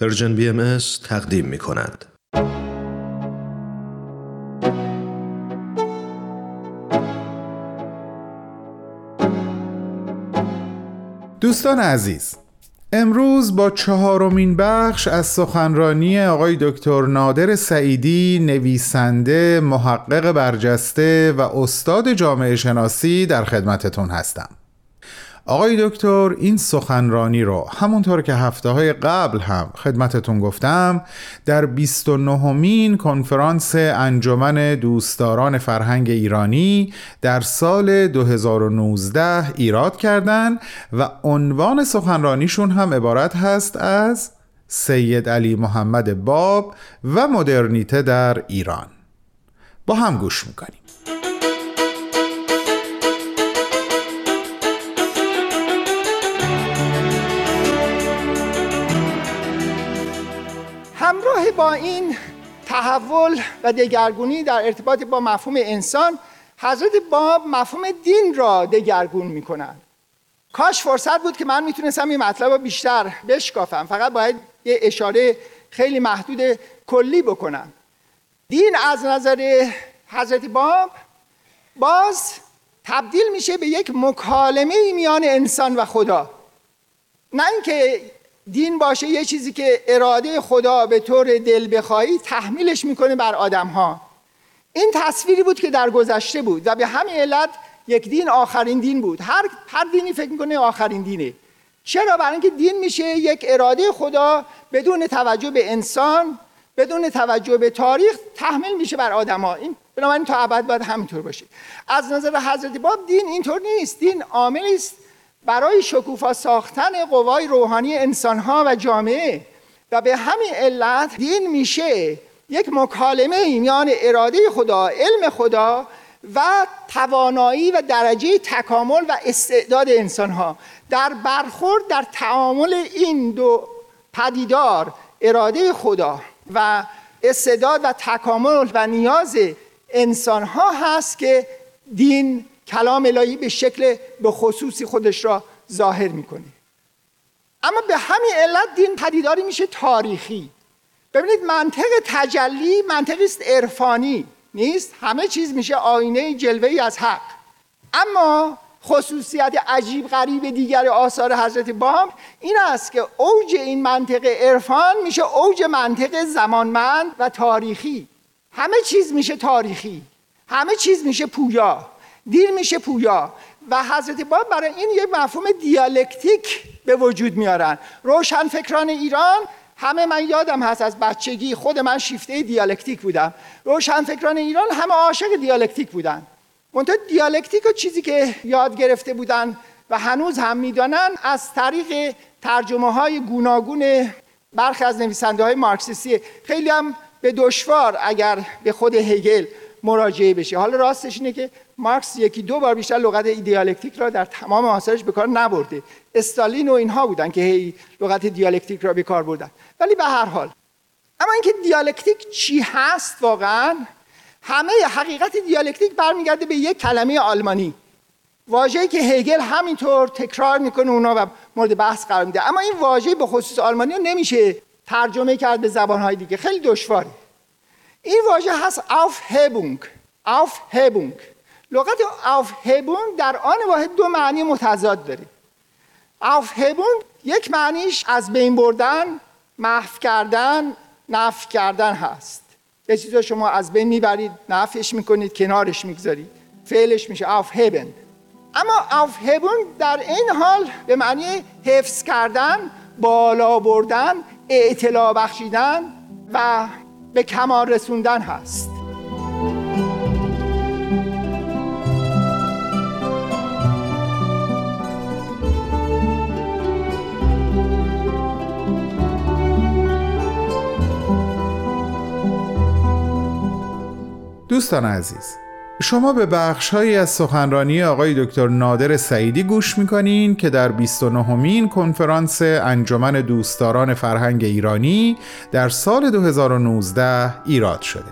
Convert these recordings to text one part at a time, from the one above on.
پرژن بی ام تقدیم می کند. دوستان عزیز امروز با چهارمین بخش از سخنرانی آقای دکتر نادر سعیدی نویسنده محقق برجسته و استاد جامعه شناسی در خدمتتون هستم آقای دکتر این سخنرانی رو همونطور که هفته های قبل هم خدمتتون گفتم در 29 مین کنفرانس انجمن دوستداران فرهنگ ایرانی در سال 2019 ایراد کردند و عنوان سخنرانیشون هم عبارت هست از سید علی محمد باب و مدرنیته در ایران. با هم گوش می‌کنیم. با این تحول و دگرگونی در ارتباط با مفهوم انسان حضرت باب مفهوم دین را دگرگون می‌کنند کاش فرصت بود که من می‌تونستم این مطلب رو بیشتر بشکافم. فقط باید یه اشاره خیلی محدود کلی بکنم. دین از نظر حضرت باب باز تبدیل میشه به یک مکالمه میان انسان و خدا. نه اینکه دین باشه یه چیزی که اراده خدا به طور دل بخواهی تحمیلش می‌کنه بر آدم ها این تصویری بود که در گذشته بود و به همین علت یک دین آخرین دین بود. هر, هر دینی فکر می‌کنه آخرین دینه. چرا؟ برای اینکه دین میشه یک اراده خدا بدون توجه به انسان بدون توجه به تاریخ تحمیل میشه بر آدما این بنابراین تا ابد باید همینطور باشه. از نظر حضرت باب دین اینطور نیست. دین عاملی است. برای شکوفا ساختن قوای روحانی انسانها و جامعه و به همین علت دین میشه یک مکالمه میان اراده خدا علم خدا و توانایی و درجه تکامل و استعداد انسانها در برخورد در تعامل این دو پدیدار اراده خدا و استعداد و تکامل و نیاز انسانها هست که دین کلام الهی به شکل به خصوصی خودش را ظاهر می‌کنه. اما به همین علت دین پدیداری میشه تاریخی. ببینید منطق تجلی منطقی است عرفانی نیست؟ همه چیز میشه آینه جلوه از حق. اما خصوصیت عجیب غریب دیگر آثار حضرت باب این است که اوج این منطق عرفان میشه اوج منطق زمانمند و تاریخی. همه چیز میشه تاریخی. همه چیز میشه پویا. دیر میشه پویا. و حضرت باب برای این یک مفهوم دیالکتیک به وجود میارن. روشن فکران ایران همه من یادم هست از بچگی خود من شیفته دیالکتیک بودم. روشن فکران ایران همه عاشق دیالکتیک بودن. منتها دیالکتیک و چیزی که یاد گرفته بودن و هنوز هم می‌دانن از طریق ترجمه های گوناگون برخی از نویسنده های مارکسیستی. خیلی هم به دشوار اگر به خود هگل مراجعه بشه. حالا راستش اینه که مارکس یکی دو بار بیشتر لغت دیالکتیک را در تمام آثارش به کار نبرده. استالین و اینها بودن که هی لغت دیالکتیک را به کار بردن. ولی به هر حال اما اینکه دیالکتیک چی هست واقعا همه حقیقت دیالکتیک برمیگرده به یک کلمه آلمانی. واژه‌ای که هگل همینطور تکرار می‌کنه اونا و مورد بحث قرار میده. اما این واژه به خصوص آلمانی نمیشه ترجمه کرد به زبانهای دیگه. خیلی دشواره. این واژه هست auf Hebung auf Hebung لغت auf Hebung در آن واحد دو معنی متضاد داره. auf Hebung یک معنیش از بین بردن محو کردن نف کردن هست. یه چیز شما از بین می‌برید نفش می‌کنید کنارش می‌گذارید. فعلش میشه auf Heben اما auf Hebung در این حال به معنی حفظ کردن بالا بردن اطلاع بخشیدن و به کمال رسوندن هست. دوستان عزیز شما به بخشهایی از سخنرانی آقای دکتر نادر سعیدی گوش می‌کنین که در 29 مین کنفرانس انجمن دوستداران فرهنگ ایرانی در سال 2019 ایراد شده.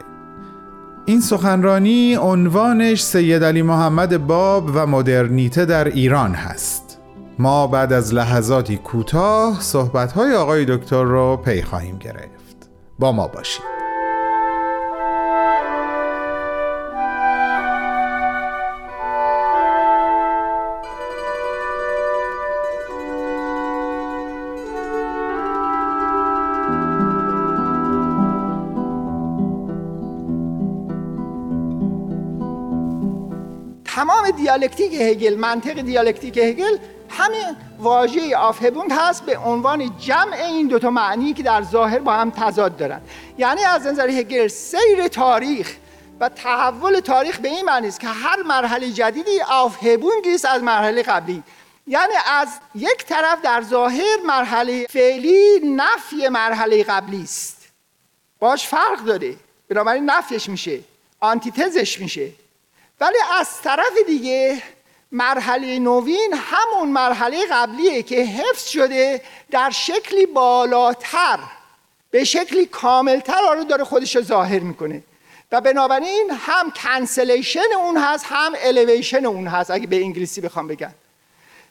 این سخنرانی عنوانش سید علی محمد باب و مدرنیته در ایران هست. ما بعد از لحظاتی کوتاه صحبت‌های آقای دکتر رو پی خواهیم گرفت. با ما باشید. تمام دیالکتیک هگل منطق دیالکتیک هگل همین واژه آفهبوند هست به عنوان جمع این دوتا معنی که در ظاهر با هم تضاد دارن. یعنی از نظر هگل سیر تاریخ و تحول تاریخ به این معنی است که هر مرحله جدیدی آفهبونگی است از مرحله قبلی. یعنی از یک طرف در ظاهر مرحله فعلی نفی مرحله قبلی است. باش فرق داره. بنابراین نفیش میشه. آنتیتزش میشه. ولی از طرف دیگه مرحله نوین همون مرحله قبلیه که حفظ شده در شکلی بالاتر به شکلی کاملتر آره داره خودش رو ظاهر می‌کنه. و بنابراین هم cancellation اون هست هم الیویشن اون هست اگه به انگلیسی بخوام بگم.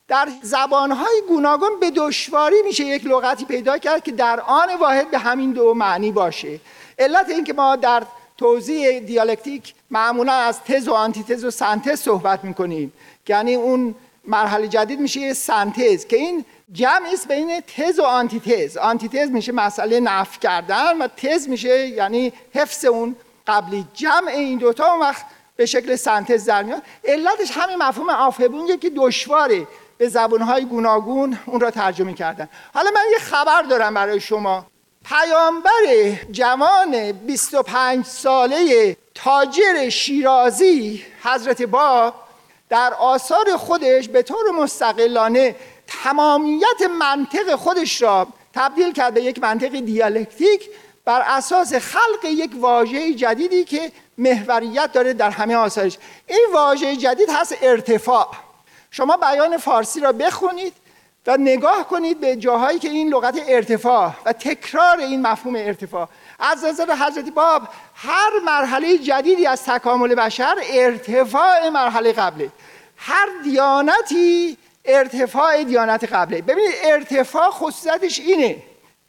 در زبانهای گوناگون به دشواری میشه یک لغتی پیدا کرد که در آن واحد به همین دو معنی باشه. علت اینکه ما در توضیح دیالکتیک معمولا از تز و آنتیتز و سنتز صحبت می‌کنیم. یعنی اون مرحله جدید میشه یه سنتز که این جمع است بین تز و آنتیتز. آنتیتز میشه مسئله نف کردن و تز میشه یعنی حفظ اون قبلی. جمع این دوتا اون وقت به شکل سنتز در میاد. علتش همین مفهوم آفهبونگه که دشواره. به زبانهای گوناگون اون را ترجمه کردن. حالا من یه خبر دارم برای شما. پیامبر جوان 25 ساله تاجر شیرازی حضرت باب در آثار خودش به طور مستقلانه تمامیت منطق خودش را تبدیل کرد به یک منطق دیالکتیک بر اساس خلق یک واژه جدیدی که محوریت داره در همه آثارش. این واژه جدید هست ارتفاع. شما بیان فارسی را بخونید. و نگاه کنید به جاهایی که این لغت ارتفاع و تکرار این مفهوم ارتفاع. از نظر حضرت باب هر مرحله جدیدی از تکامل بشر ارتفاع مرحله قبله. هر دیانتی ارتفاع دیانت قبله. ببینید ارتفاع خصوصیتش اینه.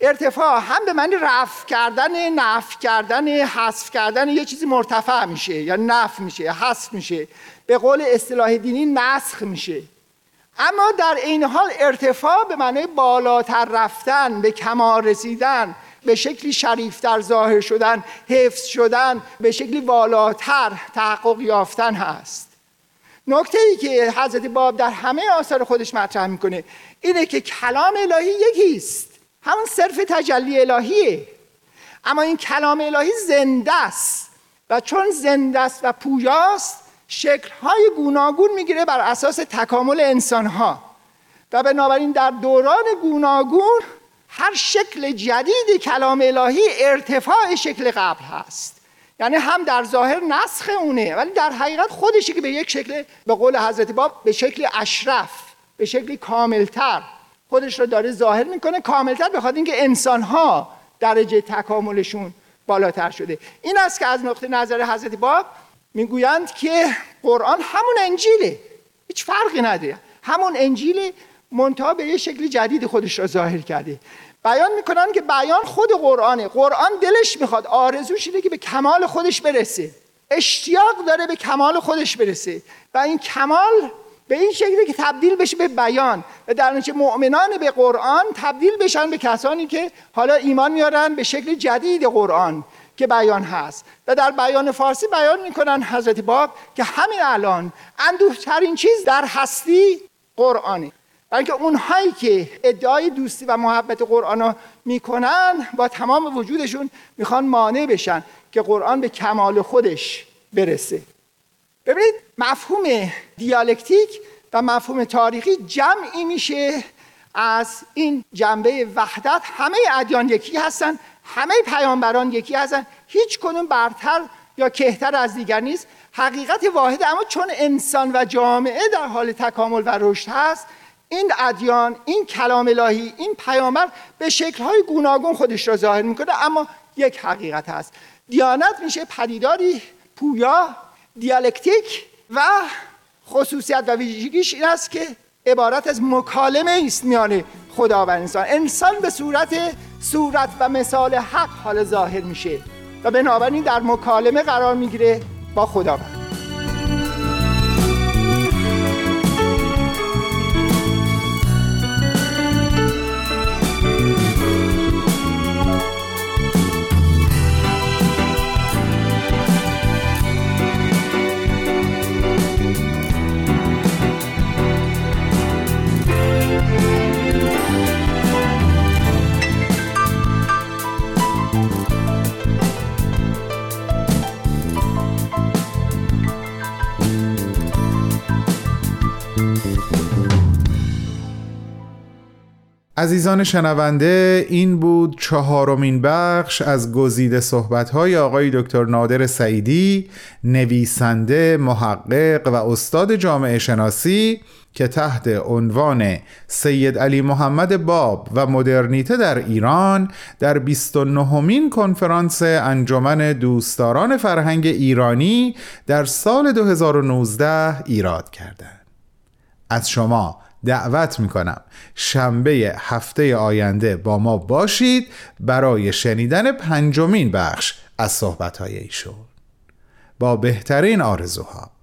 ارتفاع هم به معنی رفع کردن نف کردن حذف کردن یه چیزی مرتفع میشه یا نف میشه حذف میشه. به قول اصطلاح دینی نسخ میشه. اما در این حال ارتفاع به معنی بالاتر رفتن به کمال رسیدن به شکلی شریفتر ظاهر شدن حفظ شدن به شکلی بالاتر تحقق یافتن هست. نکته ای که حضرت باب در همه آثار خودش مطرح می‌کنه اینه که کلام الهی یکی است. همون صرف تجلی الهیه. اما این کلام الهی زنده است و چون زنده است و پویاست شکلهای گوناگون می‌گیره بر اساس تکامل انسانها. و بنابراین در دوران گوناگون هر شکل جدید کلام الهی ارتفاع شکل قبل هست. یعنی هم در ظاهر نسخ اونه ولی در حقیقت خودشی که به یک شکل به قول حضرت باب به شکل اشرف به شکل کاملتر خودش رو داره ظاهر می‌کنه. کاملتر بخواد اینکه انسانها درجه تکاملشون بالاتر شده. این است که از نقطه نظر حضرت باب می‌گویند که قرآن همون انجیله. هیچ فرقی نداره. همون انجیل منتها به یه شکل جدید خودش را ظاهر کرده. بیان می‌کنن که بیان خود قرآنه. قرآن دلش می‌خواد. آرزوش اینه که به کمال خودش برسه. اشتیاق داره به کمال خودش برسه. و این کمال به این شکلی که تبدیل بشه به بیان. و در نتیجه مؤمنان به قرآن تبدیل بشن به کسانی که حالا ایمان میارن به شکل جدید قرآن. که بیان هست. و در بیان فارسی بیان می‌کنن حضرت باب که همین الان اندوهترین چیز در هستی قرآنه. بلکه اونهایی که ادعای دوستی و محبت قرآن رو می‌کنن با تمام وجودشون می‌خوان مانع بشن که قرآن به کمال خودش برسه. ببینید مفهوم دیالکتیک و مفهوم تاریخی جمعی میشه از این جنبه وحدت. همه ادیان یکی هستن همه پیامبران یکی هستن. هیچ کنون برتر یا کهتر از دیگر نیست. حقیقت واحد اما چون انسان و جامعه در حال تکامل و رشد هست این ادیان این کلام الهی این پیامبر به شکل‌های گوناگون خودش را ظاهر می‌کنه اما یک حقیقت هست. دیانت میشه پدیداری پویا دیالکتیک و خصوصیت و ویژگیش این است که عبارت از مکالمه است میان خدا و انسان انسان به صورت صورت و مثال حق حال ظاهر میشه و بنابراین در مکالمه قرار می‌گیره با خداوند. عزیزان شنونده این بود چهارمین بخش از گزیده صحبت‌های آقای دکتر نادر سعیدی نویسنده محقق و استاد جامعه شناسی که تحت عنوان سید علی محمد باب و مدرنیته در ایران در 29 مین کنفرانس انجمن دوستداران فرهنگ ایرانی در سال 2019 ایراد کردند. از شما دعوت می‌کنم. شنبه هفته آینده با ما باشید برای شنیدن پنجمین بخش از صحبتهای ایشون. با بهترین آرزوها.